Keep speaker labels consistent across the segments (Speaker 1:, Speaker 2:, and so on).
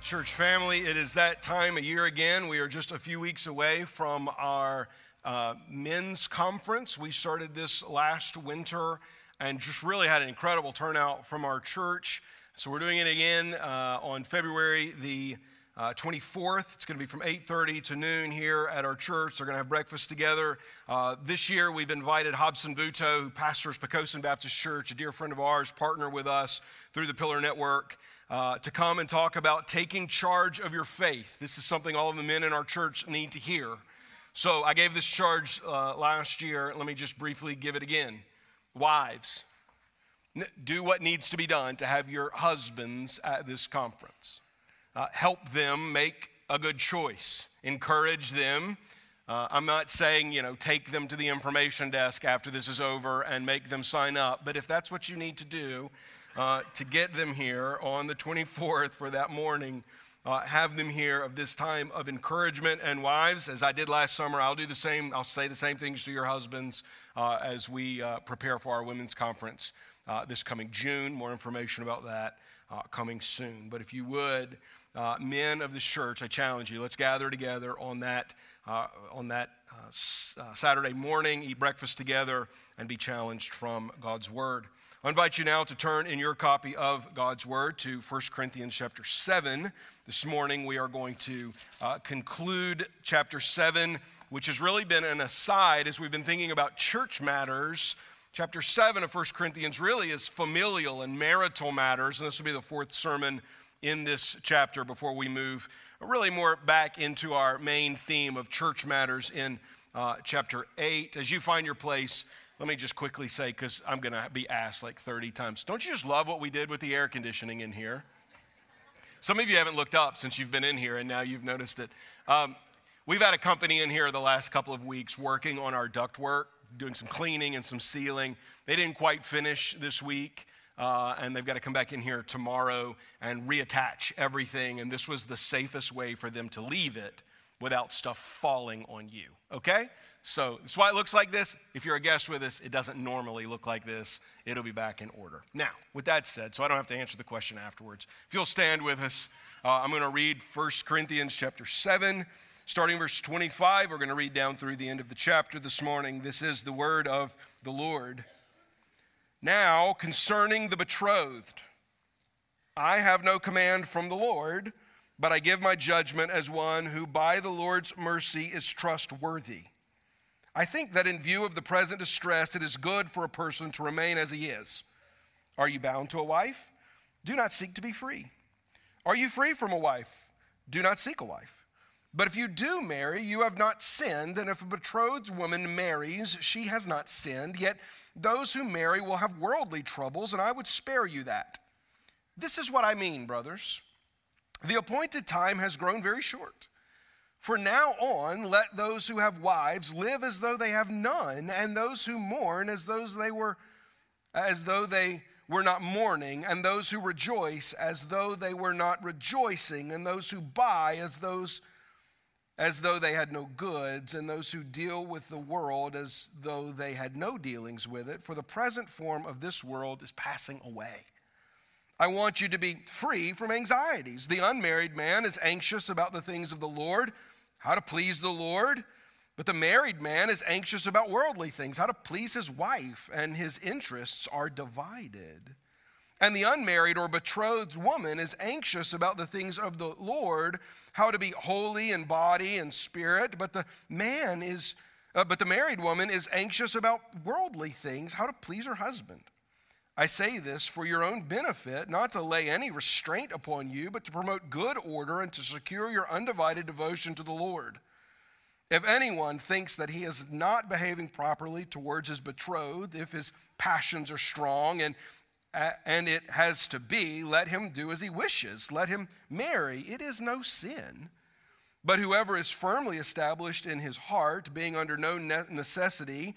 Speaker 1: church family. It is that time of year again. We are just a few weeks away from our uh, men's conference. We started this last winter and just really had an incredible turnout from our church. So we're doing it again uh, on February the uh, 24th. It's going to be from 8:30 to noon here at our church. They're going to have breakfast together. Uh, this year, we've invited Hobson Buto, who pastors Poquoson Baptist Church, a dear friend of ours, partner with us through the Pillar Network uh, to come and talk about taking charge of your faith. This is something all of the men in our church need to hear. So I gave this charge uh, last year. Let me just briefly give it again. Wives, do what needs to be done to have your husbands at this conference. Uh, help them make a good choice, encourage them. Uh, I'm not saying, you know, take them to the information desk after this is over and make them sign up, but if that's what you need to do, uh, to get them here on the 24th for that morning. Uh, have them here of this time of encouragement. And wives as i did last summer i'll do the same. I'll say the same things to your husbands uh, as we uh, prepare for our women's conference uh, this coming june. More information about that uh, coming soon. But if you would men of this church i challenge you let's gather together on that on that saturday morning eat breakfast together and be challenged from god's word I invite you now to turn in your copy of God's Word to 1 Corinthians chapter 7. This morning we are going to uh, conclude chapter 7, which has really been an aside as we've been thinking about church matters. Chapter 7 of 1 Corinthians really is familial and marital matters, and this will be the fourth sermon in this chapter before we move really more back into our main theme of church matters in uh, chapter 8. As you find your place, let me just quickly say, because I'm going to be asked like 30 times, don't you just love what we did with the air conditioning in here? Some of you haven't looked up since you've been in here and now you've noticed it. Um, we've had a company in here the last couple of weeks working on our ductwork, doing some cleaning and some sealing. They didn't quite finish this week. Uh, and they've got to come back in here tomorrow and reattach everything. And this was the safest way for them to leave it without stuff falling on you. Okay? So that's why it looks like this. If you're a guest with us, it doesn't normally look like this. It'll be back in order. Now, with that said, so I don't have to answer the question afterwards. If you'll stand with us, uh, I'm going to read 1 Corinthians chapter 7, starting verse 25. We're going to read down through the end of the chapter this morning. This is the word of the Lord. Now, concerning the betrothed, I have no command from the Lord, but I give my judgment as one who by the Lord's mercy is trustworthy. I think that in view of the present distress, it is good for a person to remain as he is. Are you bound to a wife? Do not seek to be free. Are you free from a wife? Do not seek a wife. But if you do marry, you have not sinned, and if a betrothed woman marries, she has not sinned. Yet those who marry will have worldly troubles, and I would spare you that. This is what I mean, brothers. The appointed time has grown very short. For now on, let those who have wives live as though they have none, and those who mourn as those they were as though they were not mourning, and those who rejoice as though they were not rejoicing, and those who buy as those as though they had no goods, and those who deal with the world as though they had no dealings with it, for the present form of this world is passing away. I want you to be free from anxieties. The unmarried man is anxious about the things of the Lord how to please the Lord. But the married man is anxious about worldly things, how to please his wife, and his interests are divided. And the unmarried or betrothed woman is anxious about the things of the Lord, how to be holy in body and spirit. But the man is, uh, but the married woman is anxious about worldly things, how to please her husband. I say this for your own benefit, not to lay any restraint upon you, but to promote good order and to secure your undivided devotion to the Lord. If anyone thinks that he is not behaving properly towards his betrothed, if his passions are strong and and it has to be, let him do as he wishes. Let him marry. It is no sin. But whoever is firmly established in his heart, being under no necessity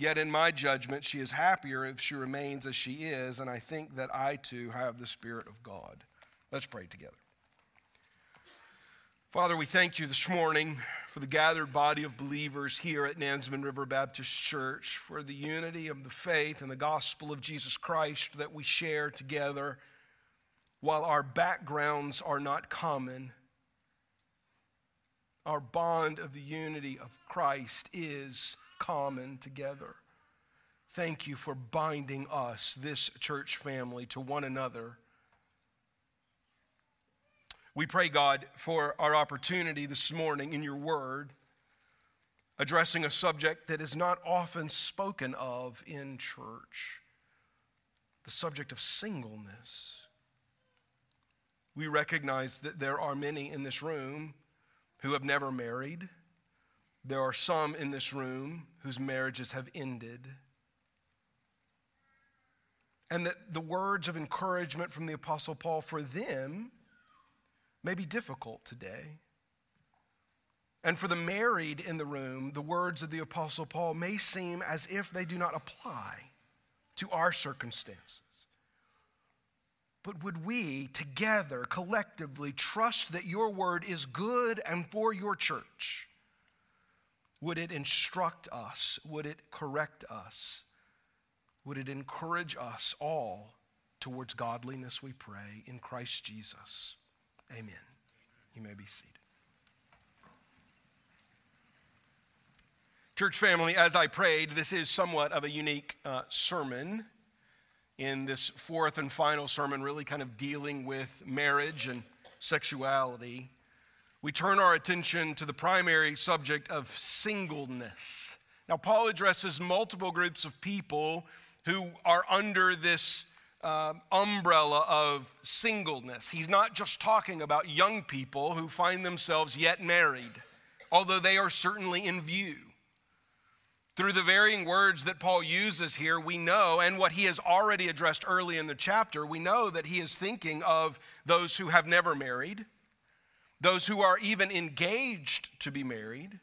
Speaker 1: Yet in my judgment, she is happier if she remains as she is, and I think that I too have the Spirit of God. Let's pray together. Father, we thank you this morning for the gathered body of believers here at Nansemond River Baptist Church, for the unity of the faith and the gospel of Jesus Christ that we share together while our backgrounds are not common, our bond of the unity of Christ is common together. Thank you for binding us, this church family, to one another. We pray, God, for our opportunity this morning in your word, addressing a subject that is not often spoken of in church the subject of singleness we recognize that there are many in this room who have never married. There are some in this room whose marriages have ended. And that the words of encouragement from the Apostle Paul for them may be difficult today. And for the married in the room, the words of the Apostle Paul may seem as if they do not apply to our circumstances. But would we together, collectively, trust that your word is good and for your church? Would it instruct us? Would it correct us? Would it encourage us all towards godliness, we pray, in Christ Jesus? Amen. You may be seated. Church family, as I prayed, this is somewhat of a unique uh, sermon in this fourth and final sermon, really kind of dealing with marriage and sexuality, we turn our attention to the primary subject of singleness. Now, Paul addresses multiple groups of people who are under this uh, umbrella of singleness. He's not just talking about young people who find themselves yet married, although they are certainly in view. Through the varying words that Paul uses here, we know, and what he has already addressed early in the chapter, we know that he is thinking of those who have never married, those who are even engaged to be married,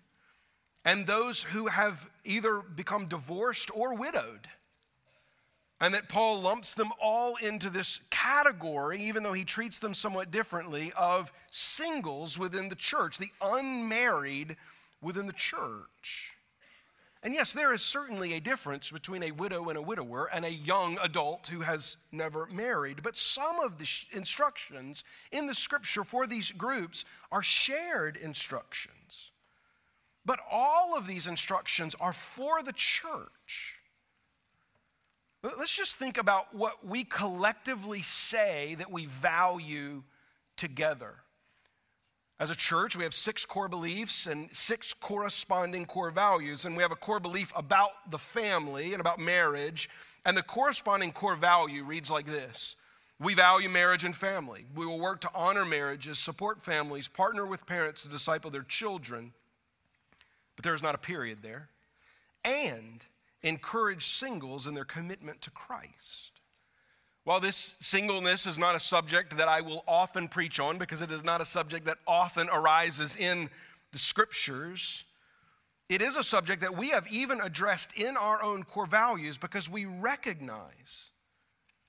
Speaker 1: and those who have either become divorced or widowed. And that Paul lumps them all into this category, even though he treats them somewhat differently, of singles within the church, the unmarried within the church. And yes, there is certainly a difference between a widow and a widower and a young adult who has never married. But some of the instructions in the scripture for these groups are shared instructions. But all of these instructions are for the church. Let's just think about what we collectively say that we value together. As a church, we have six core beliefs and six corresponding core values. And we have a core belief about the family and about marriage. And the corresponding core value reads like this We value marriage and family. We will work to honor marriages, support families, partner with parents to disciple their children. But there's not a period there. And encourage singles in their commitment to Christ. While this singleness is not a subject that I will often preach on because it is not a subject that often arises in the scriptures, it is a subject that we have even addressed in our own core values because we recognize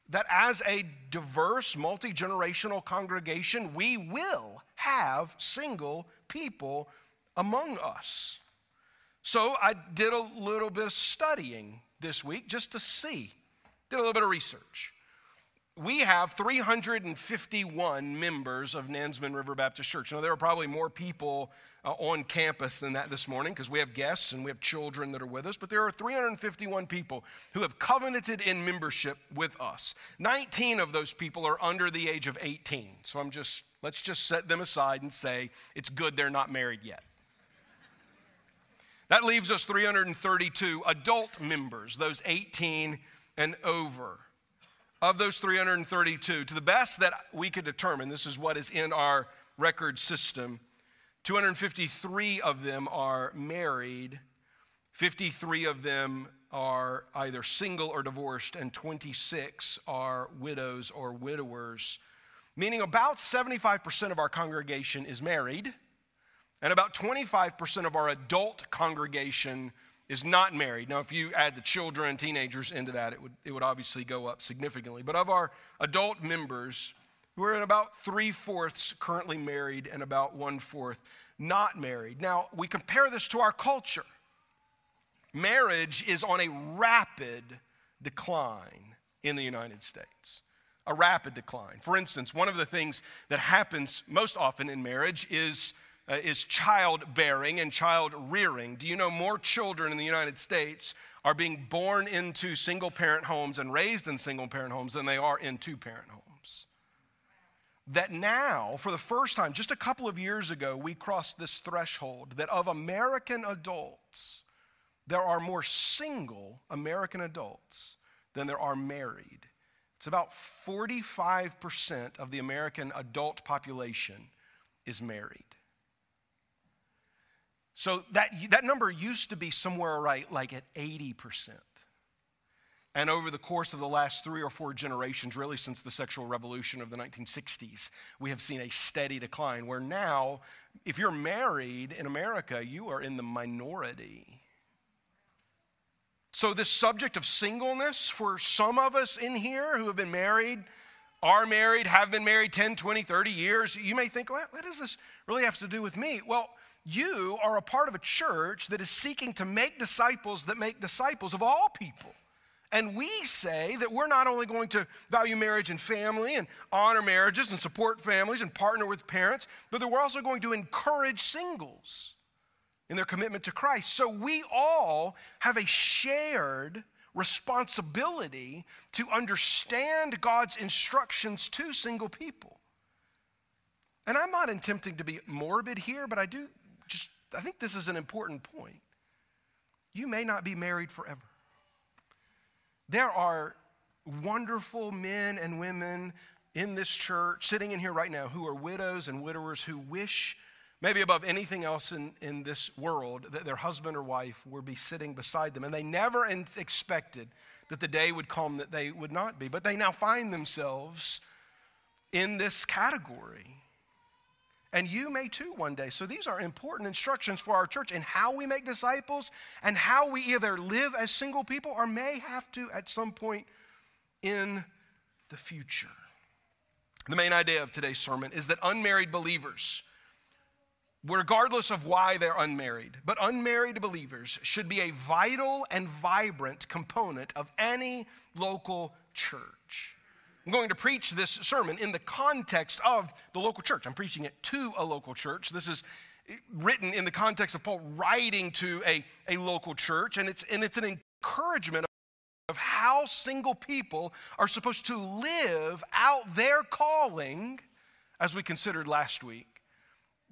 Speaker 1: that as a diverse, multi generational congregation, we will have single people among us. So I did a little bit of studying this week just to see, did a little bit of research we have 351 members of Nansemond River Baptist Church. Now, there are probably more people uh, on campus than that this morning because we have guests and we have children that are with us, but there are 351 people who have covenanted in membership with us. 19 of those people are under the age of 18. So I'm just, let's just set them aside and say it's good they're not married yet. That leaves us 332 adult members, those 18 and over of those 332, to the best that we could determine, this is what is in our record system, 253 of them are married, 53 of them are either single or divorced, and 26 are widows or widowers. meaning about 75% of our congregation is married, and about 25% of our adult congregation is not married. Now, if you add the children, and teenagers into that, it would, it would obviously go up significantly. But of our adult members, we're at about three fourths currently married and about one fourth not married. Now, we compare this to our culture. Marriage is on a rapid decline in the United States. A rapid decline. For instance, one of the things that happens most often in marriage is uh, is childbearing and child rearing. Do you know more children in the United States are being born into single parent homes and raised in single parent homes than they are in two parent homes? That now, for the first time, just a couple of years ago, we crossed this threshold that of American adults, there are more single American adults than there are married. It's about 45% of the American adult population is married. So that, that number used to be somewhere right like at 80%. And over the course of the last three or four generations, really since the sexual revolution of the 1960s, we have seen a steady decline where now, if you're married in America, you are in the minority. So, this subject of singleness for some of us in here who have been married, are married, have been married 10, 20, 30 years, you may think, what, what does this really have to do with me? Well, you are a part of a church that is seeking to make disciples that make disciples of all people. And we say that we're not only going to value marriage and family and honor marriages and support families and partner with parents, but that we're also going to encourage singles in their commitment to Christ. So we all have a shared responsibility to understand God's instructions to single people. And I'm not attempting to be morbid here, but I do I think this is an important point. You may not be married forever. There are wonderful men and women in this church, sitting in here right now, who are widows and widowers who wish, maybe above anything else in, in this world, that their husband or wife would be sitting beside them. And they never expected that the day would come that they would not be. But they now find themselves in this category. And you may too one day. So these are important instructions for our church in how we make disciples and how we either live as single people or may have to at some point in the future. The main idea of today's sermon is that unmarried believers, regardless of why they're unmarried, but unmarried believers should be a vital and vibrant component of any local church. I'm going to preach this sermon in the context of the local church. I'm preaching it to a local church. This is written in the context of Paul writing to a, a local church, and it's, and it's an encouragement of how single people are supposed to live out their calling, as we considered last week.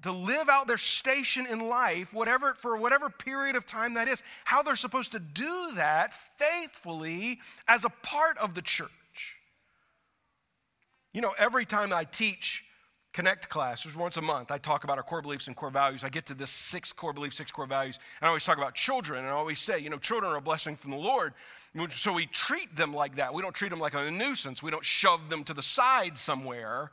Speaker 1: To live out their station in life, whatever, for whatever period of time that is, how they're supposed to do that faithfully as a part of the church. You know, every time I teach Connect class, which once a month, I talk about our core beliefs and core values. I get to this six core beliefs, six core values, and I always talk about children, and I always say, you know, children are a blessing from the Lord. So we treat them like that. We don't treat them like a nuisance. We don't shove them to the side somewhere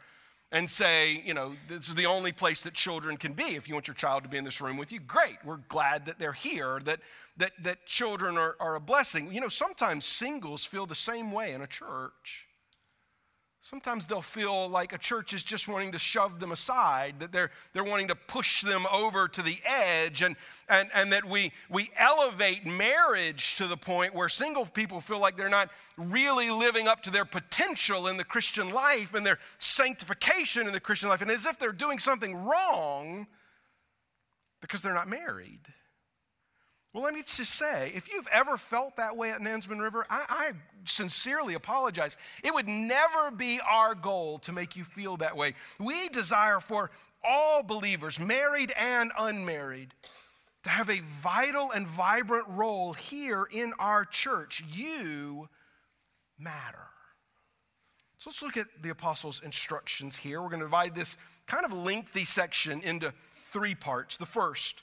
Speaker 1: and say, you know, this is the only place that children can be. If you want your child to be in this room with you, great. We're glad that they're here, that, that, that children are, are a blessing. You know, sometimes singles feel the same way in a church. Sometimes they'll feel like a church is just wanting to shove them aside, that they're, they're wanting to push them over to the edge, and, and, and that we, we elevate marriage to the point where single people feel like they're not really living up to their potential in the Christian life and their sanctification in the Christian life, and as if they're doing something wrong because they're not married. Well, let me just say, if you've ever felt that way at Nansemond River, I, I, sincerely apologize. It would never be our goal to make you feel that way. We desire for all believers, married and unmarried, to have a vital and vibrant role here in our church. You matter. So let's look at the apostles' instructions here. We're going to divide this kind of lengthy section into three parts. The first,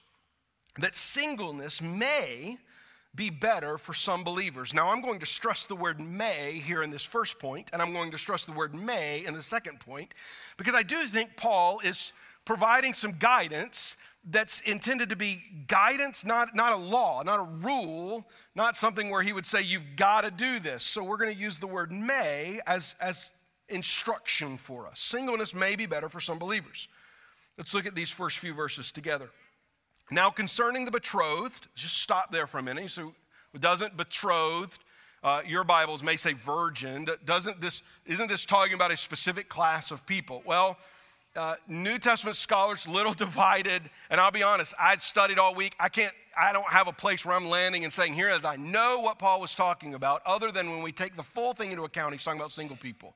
Speaker 1: that singleness may be better for some believers. Now, I'm going to stress the word may here in this first point, and I'm going to stress the word may in the second point, because I do think Paul is providing some guidance that's intended to be guidance, not, not a law, not a rule, not something where he would say, you've got to do this. So we're going to use the word may as, as instruction for us. Singleness may be better for some believers. Let's look at these first few verses together. Now, concerning the betrothed, just stop there for a minute. So, doesn't betrothed, uh, your Bibles may say virgin, doesn't this, isn't this talking about a specific class of people? Well, uh, New Testament scholars, little divided, and I'll be honest, I'd studied all week. I can't, I don't have a place where I'm landing and saying, here as I know what Paul was talking about, other than when we take the full thing into account, he's talking about single people.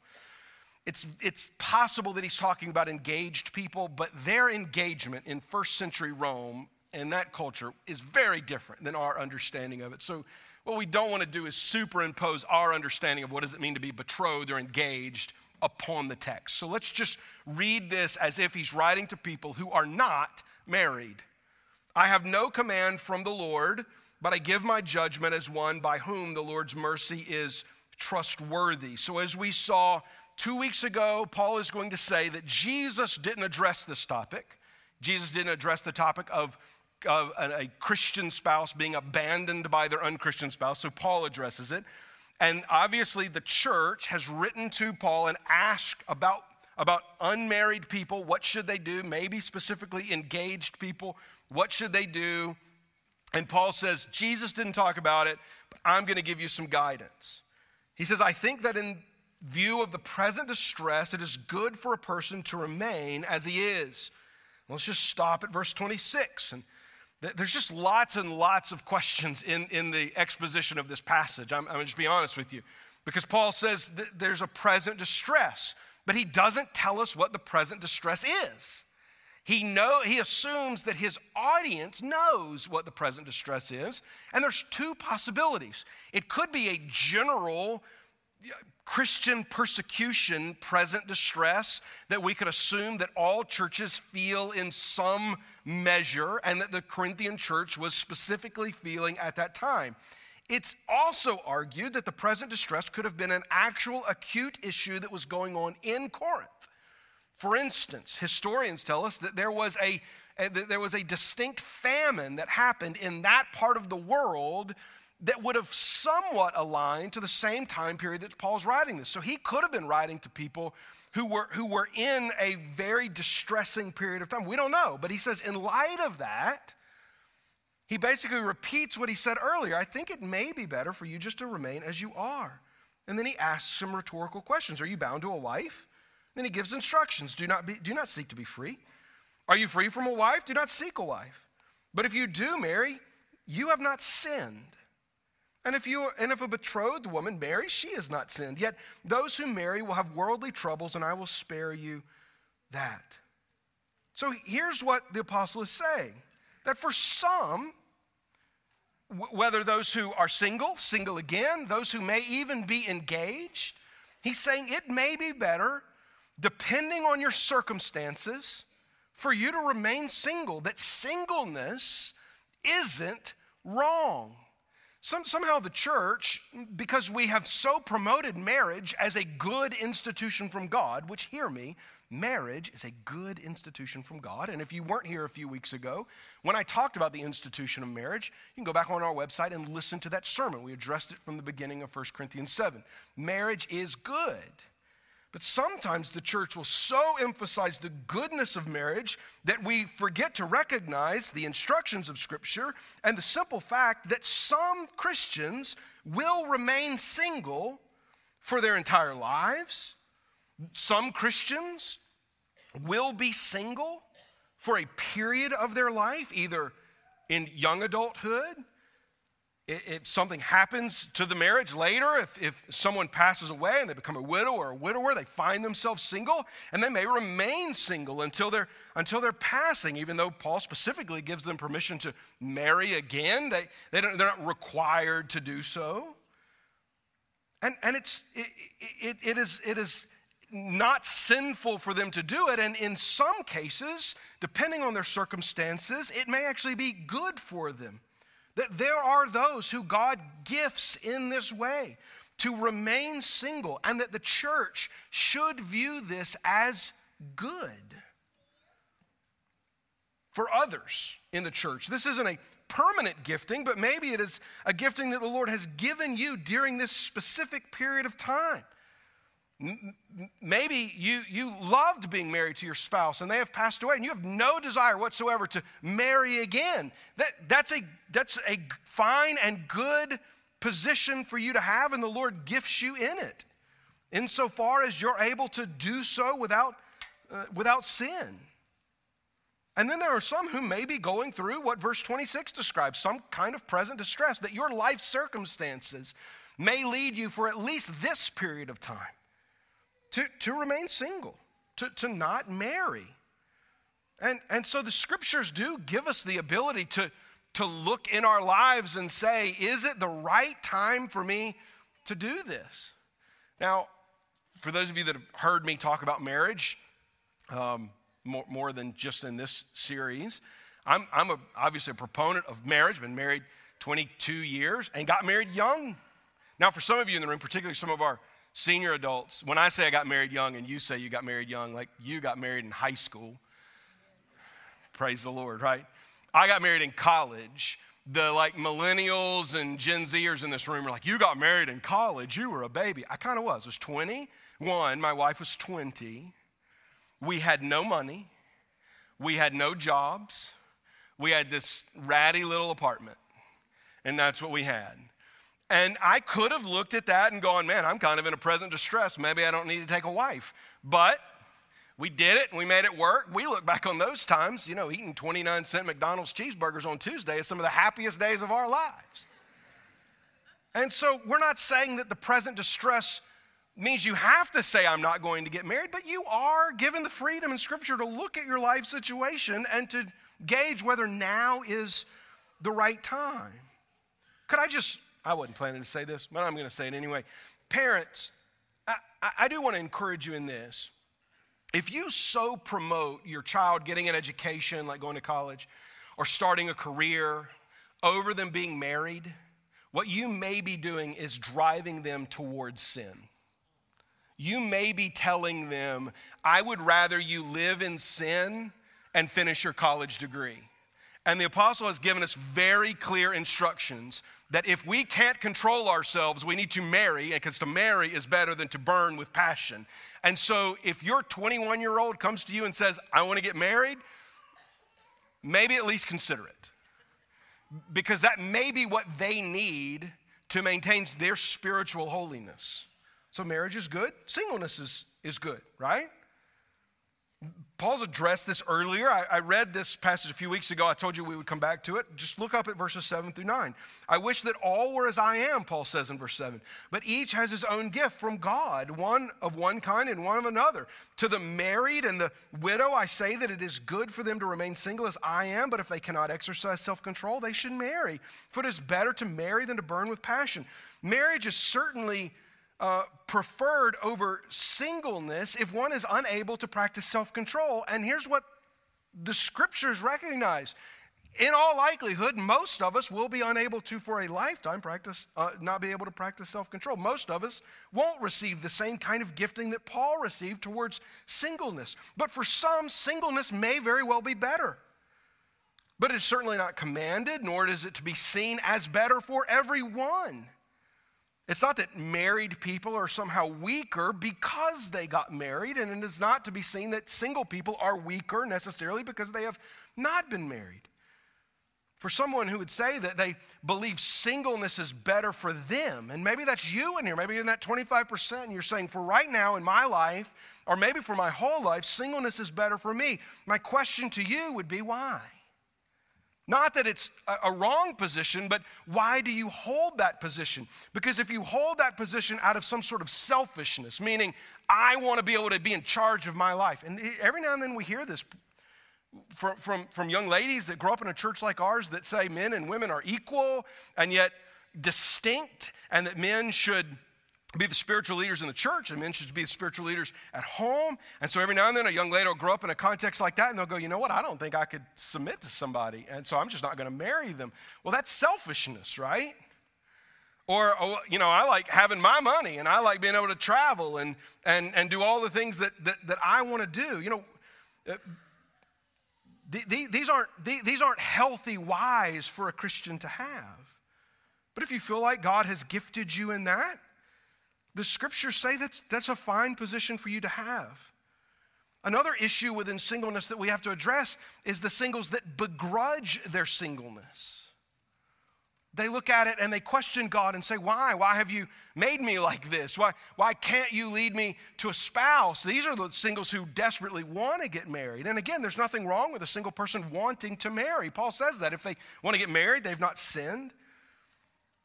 Speaker 1: It's, it's possible that he's talking about engaged people, but their engagement in first century Rome and that culture is very different than our understanding of it. So, what we don't want to do is superimpose our understanding of what does it mean to be betrothed or engaged upon the text. So, let's just read this as if he's writing to people who are not married. I have no command from the Lord, but I give my judgment as one by whom the Lord's mercy is trustworthy. So, as we saw two weeks ago, Paul is going to say that Jesus didn't address this topic. Jesus didn't address the topic of Uh, of a Christian spouse being abandoned by their unchristian spouse. So Paul addresses it. And obviously, the church has written to Paul and asked about, about unmarried people what should they do, maybe specifically engaged people, what should they do? And Paul says, Jesus didn't talk about it, but I'm going to give you some guidance. He says, I think that in view of the present distress, it is good for a person to remain as he is. Let's just stop at verse 26. And there's just lots and lots of questions in, in the exposition of this passage. I'm, I'm going to just be honest with you. Because Paul says there's a present distress, but he doesn't tell us what the present distress is. He, know, he assumes that his audience knows what the present distress is, and there's two possibilities. It could be a general Christian persecution, present distress that we could assume that all churches feel in some measure and that the Corinthian church was specifically feeling at that time. It's also argued that the present distress could have been an actual acute issue that was going on in Corinth. For instance, historians tell us that there was a, eh, that there was a distinct famine that happened in that part of the world that would have somewhat aligned to the same time period that Paul's writing this. So he could have been writing to people who were, who were in a very distressing period of time. We don't know, but he says, in light of that, he basically repeats what he said earlier. I think it may be better for you just to remain as you are. And then he asks some rhetorical questions Are you bound to a wife? Then he gives instructions do not, be, do not seek to be free. Are you free from a wife? Do not seek a wife. But if you do marry, you have not sinned. And if, you, and if a betrothed woman marries, she has not sinned. Yet those who marry will have worldly troubles, and I will spare you that. So here's what the apostle is saying that for some, whether those who are single, single again, those who may even be engaged, he's saying it may be better, depending on your circumstances, for you to remain single, that singleness isn't wrong. Some, somehow the church, because we have so promoted marriage as a good institution from God, which hear me, marriage is a good institution from God. And if you weren't here a few weeks ago, when I talked about the institution of marriage, you can go back on our website and listen to that sermon. We addressed it from the beginning of 1 Corinthians 7. Marriage is good. But sometimes the church will so emphasize the goodness of marriage that we forget to recognize the instructions of Scripture and the simple fact that some Christians will remain single for their entire lives. Some Christians will be single for a period of their life, either in young adulthood if something happens to the marriage later, if, if someone passes away and they become a widow or a widower, they find themselves single, and they may remain single until they're, until they're passing, even though Paul specifically gives them permission to marry again. They, they don't, they're not required to do so. And, and it's, it, it, it, is, it is not sinful for them to do it, and in some cases, depending on their circumstances, it may actually be good for them That there are those who God gifts in this way to remain single, and that the church should view this as good for others in the church. This isn't a permanent gifting, but maybe it is a gifting that the Lord has given you during this specific period of time. Maybe you, you loved being married to your spouse and they have passed away and you have no desire whatsoever to marry again. That, that's, a, that's a fine and good position for you to have, and the Lord gifts you in it, insofar as you're able to do so without, uh, without sin. And then there are some who may be going through what verse 26 describes some kind of present distress, that your life circumstances may lead you for at least this period of time to, to remain single, to, to not marry. And, and so the scriptures do give us the ability to, to look in our lives and say, is it the right time for me to do this? Now, for those of you that have heard me talk about marriage, um, more, more than just in this series. I'm, I'm a, obviously a proponent of marriage, been married 22 years and got married young. Now, for some of you in the room, particularly some of our senior adults, when I say I got married young and you say you got married young, like you got married in high school, praise the Lord, right? I got married in college. The like millennials and Gen Zers in this room are like, You got married in college, you were a baby. I kind of was. I was 21, my wife was 20. We had no money, we had no jobs, we had this ratty little apartment, and that's what we had. And I could have looked at that and gone, man, I'm kind of in a present distress. Maybe I don't need to take a wife. But we did it and we made it work. We look back on those times, you know, eating 29 cent McDonald's cheeseburgers on Tuesday is some of the happiest days of our lives. And so we're not saying that the present distress means you have to say, I'm not going to get married, but you are given the freedom in Scripture to look at your life situation and to gauge whether now is the right time. Could I just, I wasn't planning to say this, but I'm going to say it anyway. Parents, I, I do want to encourage you in this. If you so promote your child getting an education, like going to college, or starting a career, over them being married, what you may be doing is driving them towards sin you may be telling them, I would rather you live in sin and finish your college degree. And the apostle has given us very clear instructions that if we can't control ourselves, we need to marry, because to marry is better than to burn with passion. And so if your 21 year old comes to you and says, I want to get married, maybe at least consider it. Because that may be what they need to maintain their spiritual holiness. So marriage is good, singleness is, is good, right? Paul's addressed this earlier. I, I, read this passage a few weeks ago. I told you we would come back to it. Just look up at verses 7 through 9. I wish that all were as I am, Paul says in verse 7. But each has his own gift from God, one of one kind and one of another. To the married and the widow, I say that it is good for them to remain single as I am, but if they cannot exercise self control, they should marry. For it is better to marry than to burn with passion. Marriage is certainly uh, preferred over singleness if one is unable to practice self control. And here's what the scriptures recognize. In all likelihood, most of us will be unable to, for a lifetime, practice, uh, not be able to practice self control. Most of us won't receive the same kind of gifting that Paul received towards singleness. But for some, singleness may very well be better. But it's certainly not commanded, nor is it to be seen as better for everyone. It's not that married people are somehow weaker because they got married, and it is not to be seen that single people are weaker necessarily because they have not been married. For someone who would say that they believe singleness is better for them, and maybe that's you in here, maybe in that 25%, and you're saying, for right now in my life, or maybe for my whole life, singleness is better for me. My question to you would be why? Not that it's a wrong position, but why do you hold that position? Because if you hold that position out of some sort of selfishness, meaning I want to be able to be in charge of my life, and every now and then we hear this from, from, from young ladies that grow up in a church like ours that say men and women are equal and yet distinct, and that men should be the spiritual leaders in the church, and men should be the spiritual leaders at home. And so every now and then, a young lady will grow up in a context like that, and they'll go, you know what? I don't think I could submit to somebody, and so I'm just not going to marry them. Well, that's selfishness, right? Or, oh, you know, I like having my money, and I like being able to travel and and and do all the things that that, that I want to do. You know. Uh, these aren't, these aren't healthy whys for a Christian to have. But if you feel like God has gifted you in that, the scriptures say that's, that's a fine position for you to have. Another issue within singleness that we have to address is the singles that begrudge their singleness. They look at it and they question God and say, Why? Why have you made me like this? Why, why can't you lead me to a spouse? These are the singles who desperately want to get married. And again, there's nothing wrong with a single person wanting to marry. Paul says that. If they want to get married, they've not sinned.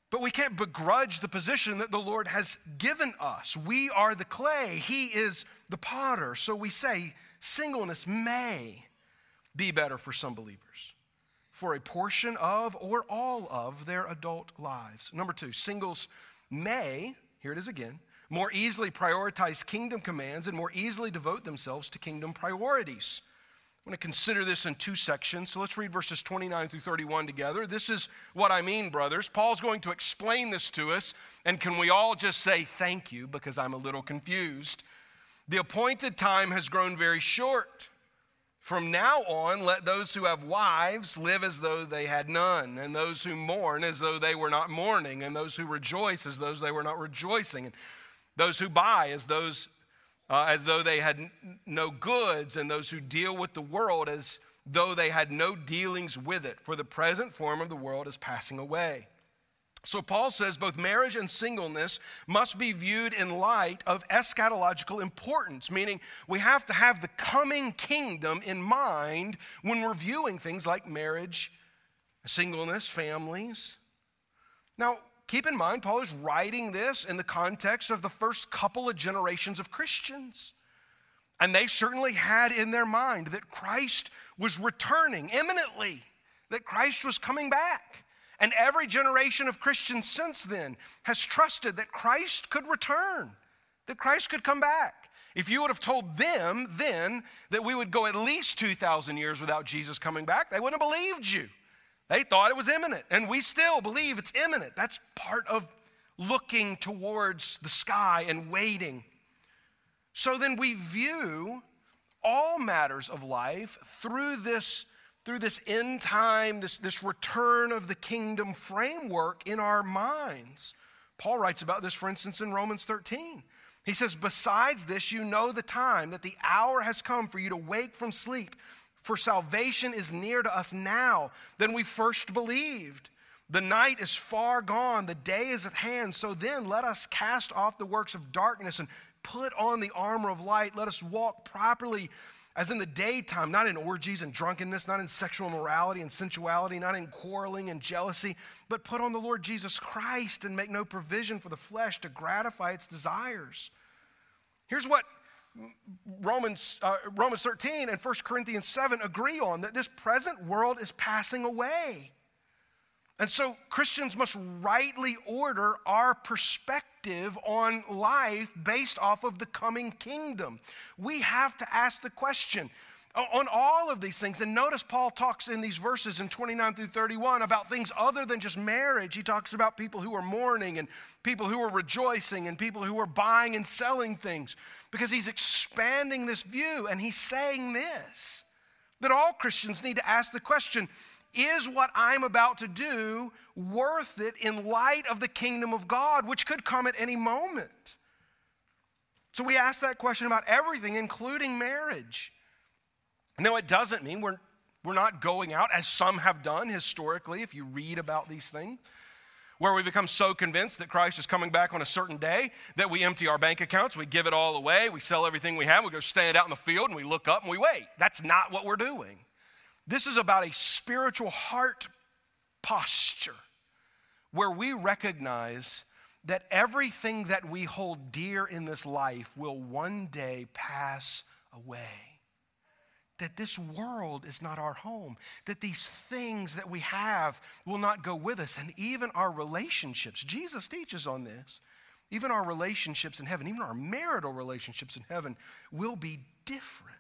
Speaker 1: But we can't begrudge the position that the Lord has given us. We are the clay, He is the potter. So we say singleness may be better for some believers for a portion of or all of their adult lives. Number two, singles may, here it is again, more easily prioritize kingdom commands and more easily devote themselves to kingdom priorities. I'm going to consider this in two sections. So let's read verses 29 through 31 together. This is what I mean, brothers. Paul's going to explain this to us, and can we all just say thank you because I'm a little confused? The appointed time has grown very short. From now on, let those who have wives live as though they had none, and those who mourn as though they were not mourning, and those who rejoice as though they were not rejoicing, and those who buy as those uh, as though they had no goods, and those who deal with the world as though they had no dealings with it, for the present form of the world is passing away. So, Paul says both marriage and singleness must be viewed in light of eschatological importance, meaning we have to have the coming kingdom in mind when we're viewing things like marriage, singleness, families. Now, keep in mind, Paul is writing this in the context of the first couple of generations of Christians. And they certainly had in their mind that Christ was returning imminently, that Christ was coming back. And every generation of Christians since then has trusted that Christ could return, that Christ could come back. If you would have told them then that we would go at least 2,000 years without Jesus coming back, they wouldn't have believed you. They thought it was imminent, and we still believe it's imminent. That's part of looking towards the sky and waiting. So then we view all matters of life through this, through this end time, this, this return of the kingdom framework in our minds. Paul writes about this, for instance, in Romans 13. He says, Besides this, you know the time, that the hour has come for you to wake from sleep for salvation is near to us now than we first believed. The night is far gone, the day is at hand. So then let us cast off the works of darkness and put on the armor of light. Let us walk properly as in the daytime, not in orgies and drunkenness, not in sexual immorality and sensuality, not in quarreling and jealousy, but put on the Lord Jesus Christ and make no provision for the flesh to gratify its desires. Here's what Romans, uh, Romans 13 and 1 Corinthians 7 agree on that this present world is passing away. And so Christians must rightly order our perspective on life based off of the coming kingdom. We have to ask the question on all of these things. And notice Paul talks in these verses in 29 through 31 about things other than just marriage. He talks about people who are mourning and people who are rejoicing and people who are buying and selling things because he's expanding this view and he's saying this that all Christians need to ask the question is what I'm about to do worth it in light of the kingdom of God, which could come at any moment? So we ask that question about everything, including marriage. Now, it doesn't mean we're, we're not going out, as some have done historically, if you read about these things, where we become so convinced that Christ is coming back on a certain day that we empty our bank accounts, we give it all away, we sell everything we have, we go stand out in the field and we look up and we wait. That's not what we're doing. This is about a spiritual heart posture where we recognize that everything that we hold dear in this life will one day pass away that this world is not our home, that these things that we have will not go with us, and even our relationships. Jesus teaches on this. even our relationships in heaven, even our marital relationships in heaven, will be different.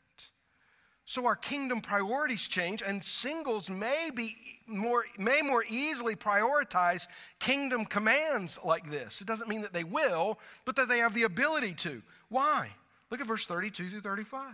Speaker 1: So our kingdom priorities change, and singles may be more may more easily prioritize kingdom commands like this. It doesn't mean that they will, but that they have the ability to. Why? Look at verse 32 through 35.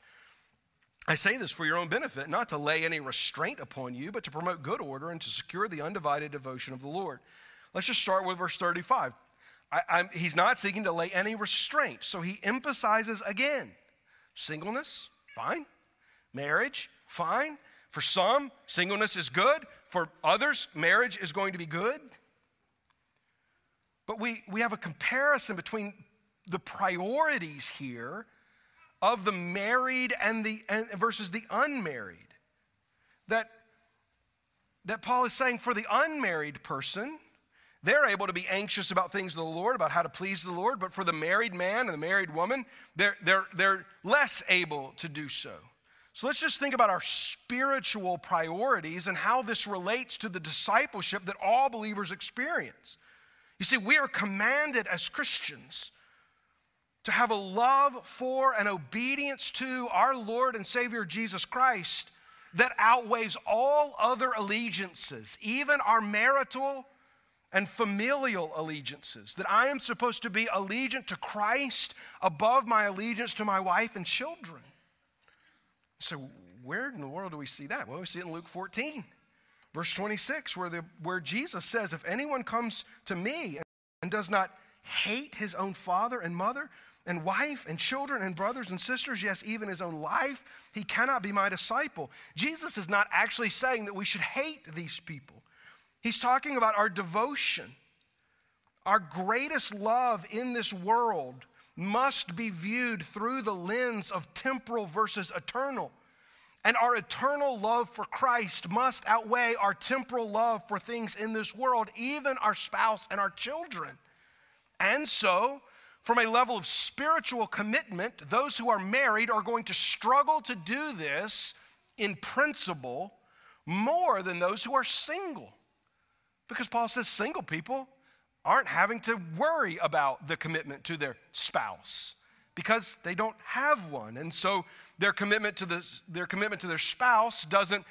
Speaker 1: I say this for your own benefit, not to lay any restraint upon you, but to promote good order and to secure the undivided devotion of the Lord. Let's just start with verse 35. I, he's not seeking to lay any restraint. So he emphasizes again singleness, fine. Marriage, fine. For some, singleness is good. For others, marriage is going to be good. But we, we have a comparison between the priorities here of the married and the and versus the unmarried. That, that Paul is saying for the unmarried person, they're able to be anxious about things of the Lord, about how to please the Lord, but for the married man and the married woman, they're, they're, they're less able to do so. So let's just think about our spiritual priorities and how this relates to the discipleship that all believers experience. You see, we are commanded as Christians to have a love for and obedience to our Lord and Savior Jesus Christ that outweighs all other allegiances, even our marital and familial allegiances, that I am supposed to be allegiant to Christ above my allegiance to my wife and children. So, where in the world do we see that? Well, we see it in Luke 14, verse 26, where, the, where Jesus says, If anyone comes to me and does not hate his own father and mother, and wife and children and brothers and sisters, yes, even his own life, he cannot be my disciple. Jesus is not actually saying that we should hate these people. He's talking about our devotion. Our greatest love in this world must be viewed through the lens of temporal versus eternal. And our eternal love for Christ must outweigh our temporal love for things in this world, even our spouse and our children. And so, from a level of spiritual commitment, those who are married are going to struggle to do this in principle more than those who are single. Because Paul says single people aren't having to worry about the commitment to their spouse because they don't have one. And so their commitment to, the, their commitment to their spouse doesn't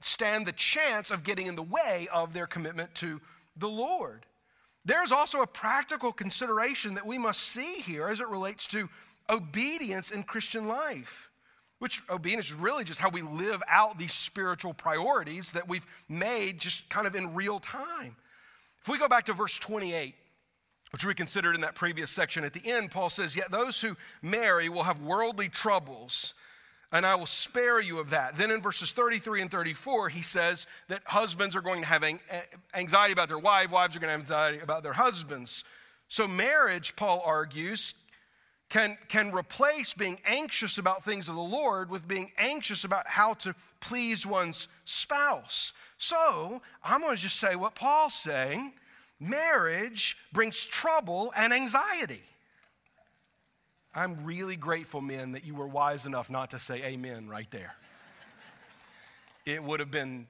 Speaker 1: stand the chance of getting in the way of their commitment to the Lord. There's also a practical consideration that we must see here as it relates to obedience in Christian life which obedience is really just how we live out these spiritual priorities that we've made just kind of in real time. If we go back to verse 28, which we considered in that previous section at the end, Paul says, Yet those who marry will have worldly troubles, and I will spare you of that. Then in verses 33 and 34, he says that husbands are going to have anxiety about their wife, wives are going to have anxiety about their husbands. So, marriage, Paul argues, can, can replace being anxious about things of the Lord with being anxious about how to please one's spouse. So I'm going to just say what Paul's saying marriage brings trouble and anxiety. I'm really grateful, men, that you were wise enough not to say amen right there. It would have been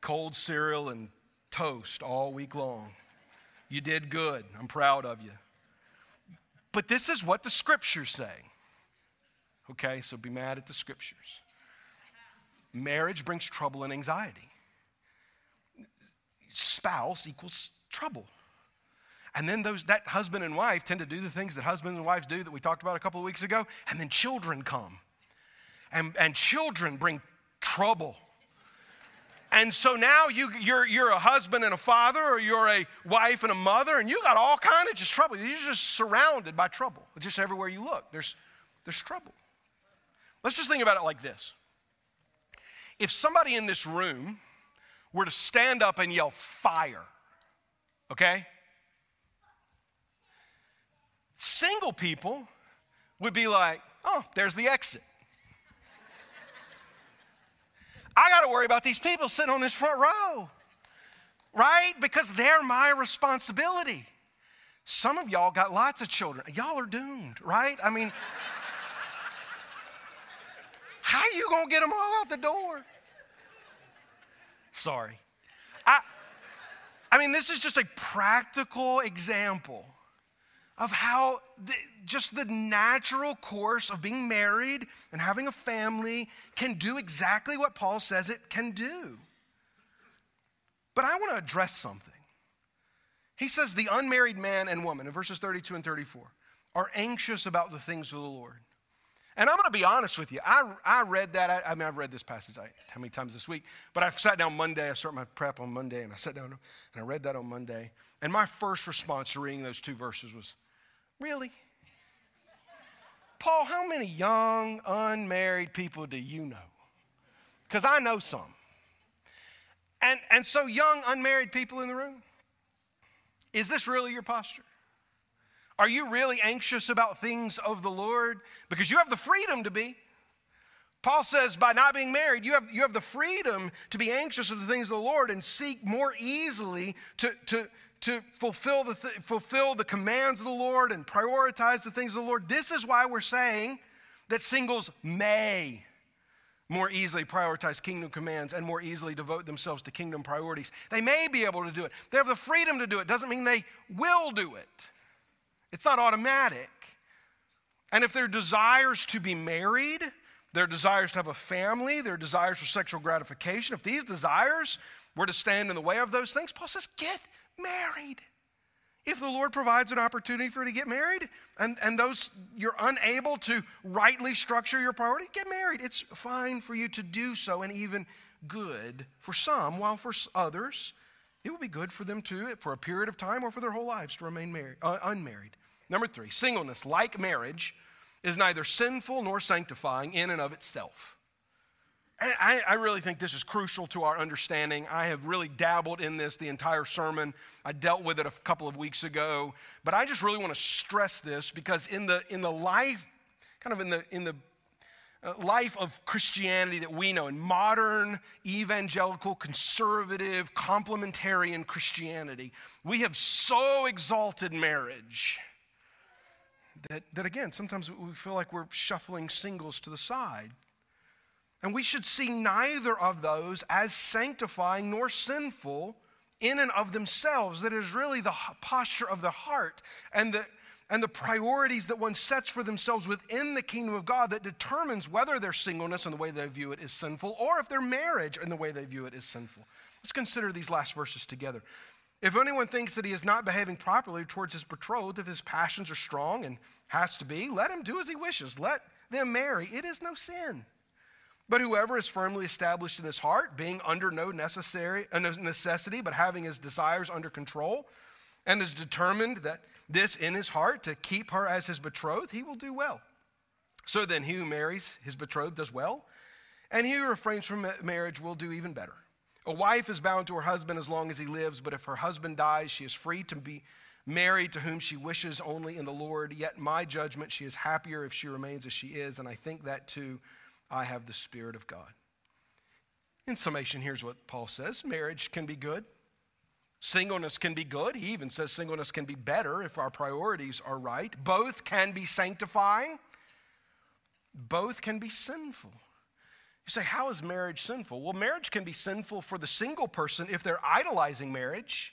Speaker 1: cold cereal and toast all week long. You did good. I'm proud of you. But this is what the scriptures say. Okay, so be mad at the scriptures. Marriage brings trouble and anxiety. Spouse equals trouble. And then those that husband and wife tend to do the things that husbands and wives do that we talked about a couple of weeks ago, and then children come. And, and children bring trouble and so now you, you're, you're a husband and a father, or you're a wife and a mother, and you got all kind of just trouble. You're just surrounded by trouble. Just everywhere you look, there's, there's trouble. Let's just think about it like this. If somebody in this room were to stand up and yell fire, okay? Single people would be like, oh, there's the exit. I got to worry about these people sitting on this front row, right? Because they're my responsibility. Some of y'all got lots of children. Y'all are doomed, right? I mean, how are you going to get them all out the door? Sorry. I, I mean, this is just a practical example of how the, just the natural course of being married and having a family can do exactly what Paul says it can do. But I want to address something. He says the unmarried man and woman in verses 32 and 34 are anxious about the things of the Lord. And I'm going to be honest with you. I, I read that. I, I mean, I've read this passage I, how many times this week, but I sat down Monday. I started my prep on Monday, and I sat down and I read that on Monday. And my first response to reading those two verses was, Really? Paul, how many young, unmarried people do you know? Because I know some. And, and so, young, unmarried people in the room, is this really your posture? Are you really anxious about things of the Lord? Because you have the freedom to be. Paul says, by not being married, you have, you have the freedom to be anxious of the things of the Lord and seek more easily to, to, to fulfill the, th- fulfill the commands of the Lord and prioritize the things of the Lord. This is why we're saying that singles may more easily prioritize kingdom commands and more easily devote themselves to kingdom priorities. They may be able to do it. They have the freedom to do it. Doesn't mean they will do it. It's not automatic. And if their desires to be married, their desires to have a family, their desires for sexual gratification, if these desires were to stand in the way of those things, Paul says, get married. If the Lord provides an opportunity for you to get married and, and those you're unable to rightly structure your priority, get married. It's fine for you to do so and even good for some, while for others, it will be good for them to, for a period of time or for their whole lives, to remain married, uh, unmarried. Number three, singleness, like marriage, is neither sinful nor sanctifying in and of itself. I, I, really think this is crucial to our understanding. I have really dabbled in this the entire sermon. I dealt with it a couple of weeks ago, but I just really want to stress this because in the in the life, kind of in the in the uh, life of Christianity that we know, in modern evangelical, conservative, complementarian Christianity, we have so exalted marriage that, that again, sometimes we feel like we're shuffling singles to the side. And we should see neither of those as sanctifying nor sinful in and of themselves. That is really the posture of the heart and the, and the priorities that one sets for themselves within the kingdom of God that determines whether their singleness and the way they view it is sinful or if their marriage and the way they view it is sinful. Let's consider these last verses together. If anyone thinks that he is not behaving properly towards his betrothed, if his passions are strong and has to be, let him do as he wishes. Let them marry. It is no sin. But whoever is firmly established in his heart, being under no necessary uh, necessity, but having his desires under control, and is determined that this in his heart to keep her as his betrothed, he will do well. So then, he who marries his betrothed does well, and he who refrains from marriage will do even better. A wife is bound to her husband as long as he lives, but if her husband dies, she is free to be married to whom she wishes only in the Lord. Yet, my judgment, she is happier if she remains as she is, and I think that too, I have the Spirit of God. In summation, here's what Paul says marriage can be good, singleness can be good. He even says singleness can be better if our priorities are right. Both can be sanctifying, both can be sinful. You say, how is marriage sinful? Well, marriage can be sinful for the single person if they're idolizing marriage,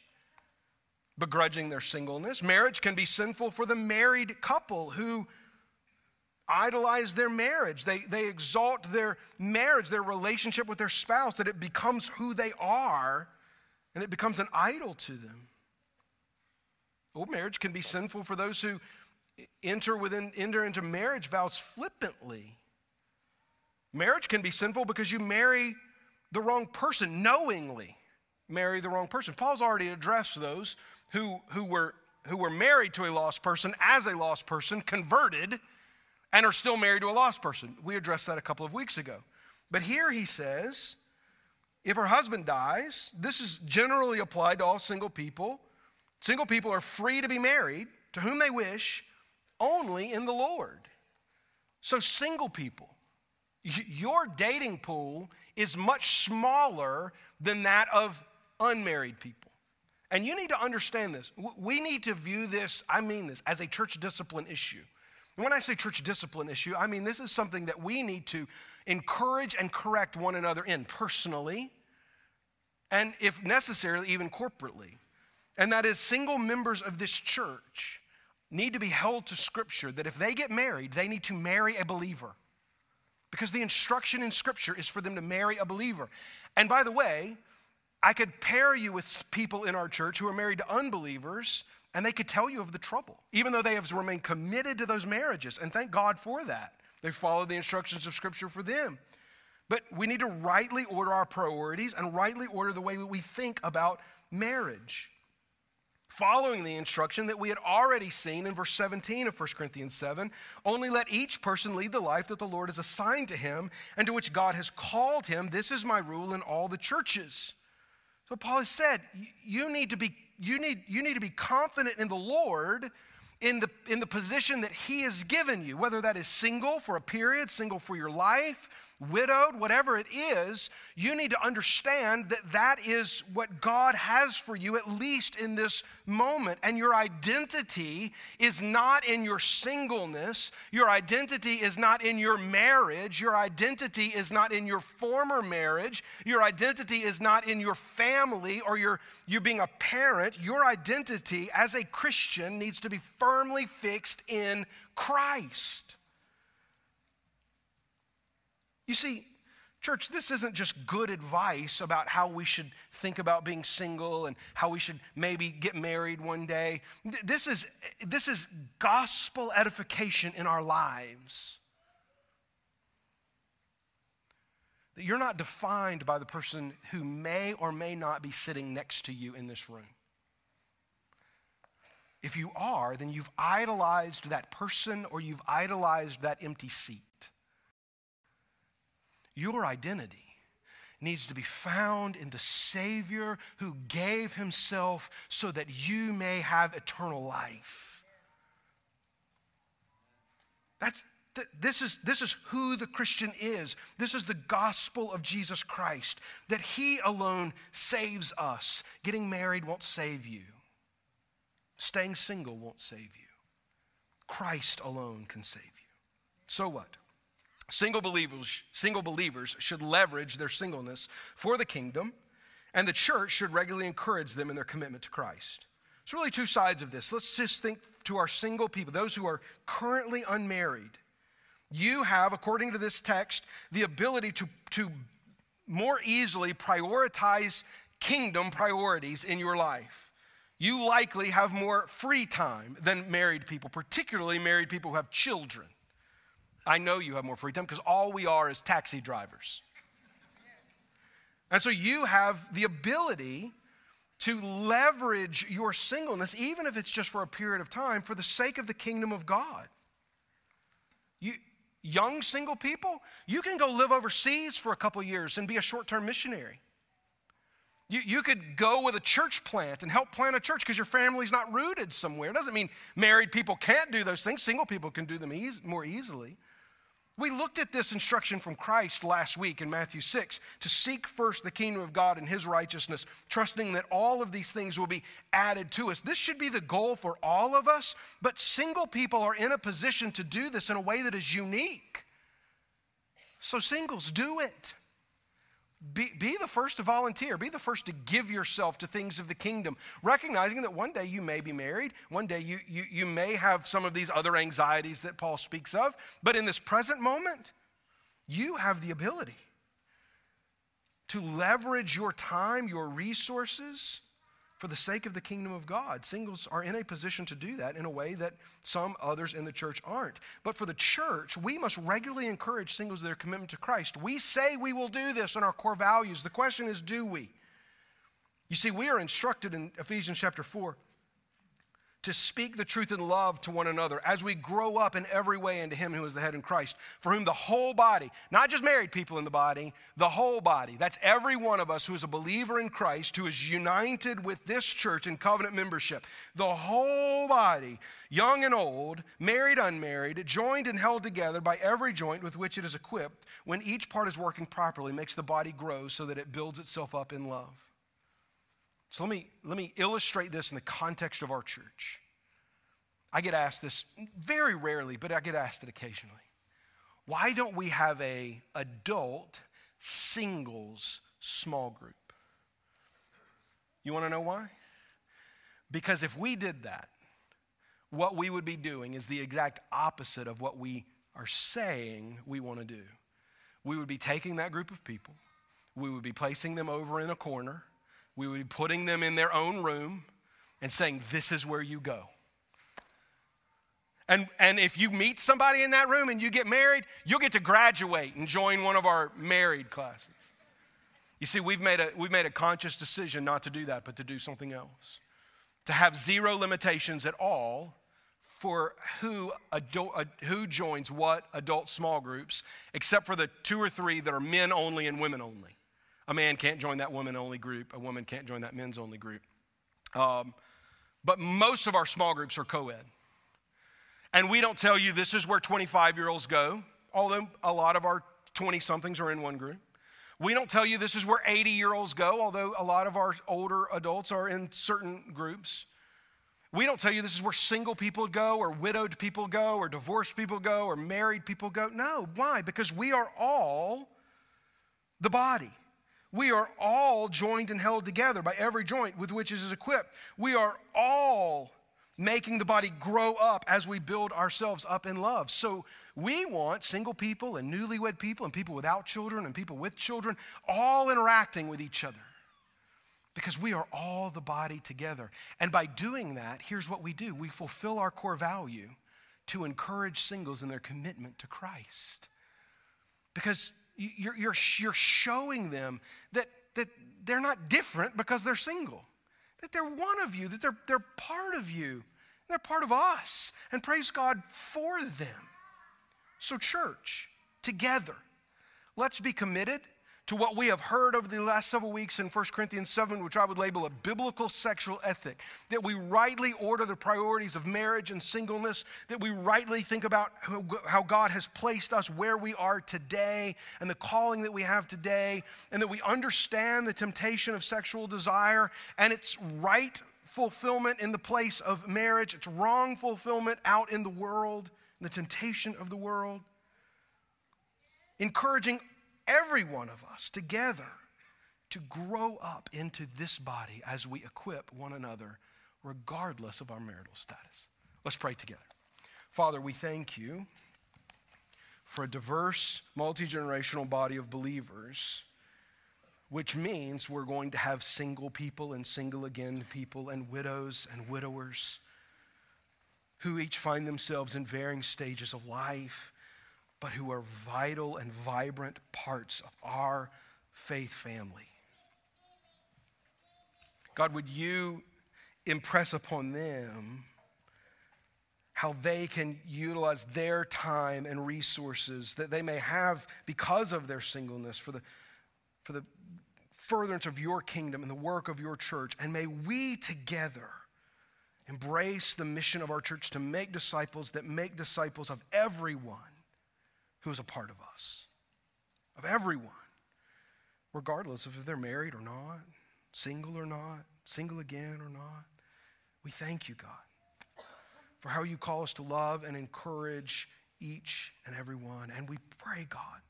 Speaker 1: begrudging their singleness. Marriage can be sinful for the married couple who idolize their marriage. They, they exalt their marriage, their relationship with their spouse, that it becomes who they are and it becomes an idol to them. Well, marriage can be sinful for those who enter, within, enter into marriage vows flippantly Marriage can be sinful because you marry the wrong person, knowingly marry the wrong person. Paul's already addressed those who, who, were, who were married to a lost person as a lost person, converted, and are still married to a lost person. We addressed that a couple of weeks ago. But here he says, if her husband dies, this is generally applied to all single people. Single people are free to be married to whom they wish, only in the Lord. So, single people, Your dating pool is much smaller than that of unmarried people. And you need to understand this. We need to view this, I mean this, as a church discipline issue. And when I say church discipline issue, I mean this is something that we need to encourage and correct one another in personally, and if necessary, even corporately. And that is single members of this church need to be held to Scripture that if they get married, they need to marry a believer. Because the instruction in Scripture is for them to marry a believer. And by the way, I could pair you with people in our church who are married to unbelievers, and they could tell you of the trouble, even though they have remained committed to those marriages. And thank God for that. They follow the instructions of Scripture for them. But we need to rightly order our priorities and rightly order the way we think about marriage following the instruction that we had already seen in verse 17 of 1 Corinthians 7 only let each person lead the life that the Lord has assigned to him and to which God has called him. This is my rule in all the churches. So Paul has said, you need to be, you need, you need to be confident in the Lord in the, in the position that he has given you, whether that is single for a period, single for your life, widowed, whatever it is, you need to understand that that is what God has for you, at least in this moment. And your identity is not in your singleness. Your identity is not in your marriage. Your identity is not in your former marriage. Your identity is not in your family or your, you being a parent. Your identity as a Christian needs to be firmly fixed in Christ. You see, church, this isn't just good advice about how we should think about being single and how we should maybe get married one day. This is, this is gospel edification in our lives. That you're not defined by the person who may or may not be sitting next to you in this room. If you are, then you've idolized that person or you've idolized that empty seat. Your identity needs to be found in the Savior who gave himself so that you may have eternal life. That's, this, is, this is who the Christian is. This is the gospel of Jesus Christ, that he alone saves us. Getting married won't save you, staying single won't save you. Christ alone can save you. So what? Single believers, single believers should leverage their singleness for the kingdom, and the church should regularly encourage them in their commitment to Christ. It's really two sides of this. Let's just think to our single people, those who are currently unmarried. You have, according to this text, the ability to, to more easily prioritize kingdom priorities in your life. You likely have more free time than married people, particularly married people who have children. I know you have more free time because all we are is taxi drivers. And so you have the ability to leverage your singleness, even if it's just for a period of time, for the sake of the kingdom of God. You, young single people, you can go live overseas for a couple years and be a short term missionary. You, you could go with a church plant and help plant a church because your family's not rooted somewhere. It doesn't mean married people can't do those things, single people can do them more easily. We looked at this instruction from Christ last week in Matthew 6 to seek first the kingdom of God and his righteousness, trusting that all of these things will be added to us. This should be the goal for all of us, but single people are in a position to do this in a way that is unique. So, singles, do it. Be, be the first to volunteer. Be the first to give yourself to things of the kingdom, recognizing that one day you may be married, one day you, you, you may have some of these other anxieties that Paul speaks of, but in this present moment, you have the ability to leverage your time, your resources for the sake of the kingdom of God. Singles are in a position to do that in a way that some others in the church aren't. But for the church, we must regularly encourage singles in their commitment to Christ. We say we will do this in our core values. The question is, do we? You see, we are instructed in Ephesians chapter 4 to speak the truth in love to one another as we grow up in every way into Him who is the head in Christ, for whom the whole body, not just married people in the body, the whole body, that's every one of us who is a believer in Christ, who is united with this church in covenant membership, the whole body, young and old, married, unmarried, joined and held together by every joint with which it is equipped, when each part is working properly, makes the body grow so that it builds itself up in love. So let me, let me illustrate this in the context of our church. I get asked this very rarely, but I get asked it occasionally. Why don't we have a adult singles small group? You want to know why? Because if we did that, what we would be doing is the exact opposite of what we are saying we want to do. We would be taking that group of people, we would be placing them over in a corner, we would be putting them in their own room and saying, This is where you go. And, and if you meet somebody in that room and you get married, you'll get to graduate and join one of our married classes. You see, we've made a, we've made a conscious decision not to do that, but to do something else. To have zero limitations at all for who, adult, uh, who joins what adult small groups, except for the two or three that are men only and women only. A man can't join that woman only group, a woman can't join that men's only group. Um, but most of our small groups are co ed. And we don't tell you this is where 25 year olds go, although a lot of our 20 somethings are in one group. We don't tell you this is where 80 year olds go, although a lot of our older adults are in certain groups. We don't tell you this is where single people go, or widowed people go, or divorced people go, or married people go. No, why? Because we are all the body. We are all joined and held together by every joint with which it is equipped. We are all making the body grow up as we build ourselves up in love. So we want single people and newlywed people and people without children and people with children all interacting with each other because we are all the body together. And by doing that, here's what we do we fulfill our core value to encourage singles in their commitment to Christ. Because you're, you're, you're showing them that, that they're not different because they're single, that they're one of you, that they're, they're part of you, they're part of us. And praise God for them. So, church, together, let's be committed to what we have heard over the last several weeks in 1 Corinthians 7, which I would label a biblical sexual ethic, that we rightly order the priorities of marriage and singleness, that we rightly think about how God has placed us where we are today and the calling that we have today, and that we understand the temptation of sexual desire and its right fulfillment in the place of marriage, its wrong fulfillment out in the world, the temptation of the world. Encouraging every one of us together to grow up into this body as we equip one another, regardless of our marital status. Let's pray together. Father, we thank you for a diverse, multi generational body of believers, which means we're going to have single people and single again people, and widows and widowers who each find themselves in varying stages of life but who are vital and vibrant parts of our faith family. God, would you impress upon them how they can utilize their time and resources that they may have because of their singleness for the, for the furtherance of your kingdom and the work of your church. And may we together embrace the mission of our church to make disciples that make disciples of everyone who is a part of us, of everyone, regardless of if they're married or not, single or not, single again or not. We thank you, God, for how you call us to love and encourage each and every one. And we pray, God,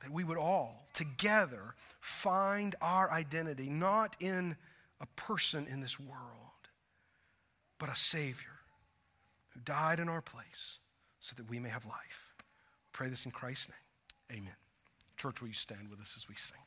Speaker 1: that we would all together find our identity not in a person in this world, but a Savior who died in our place so that we may have life. Pray this in Christ's name. Amen. Church, will you stand with us as we sing?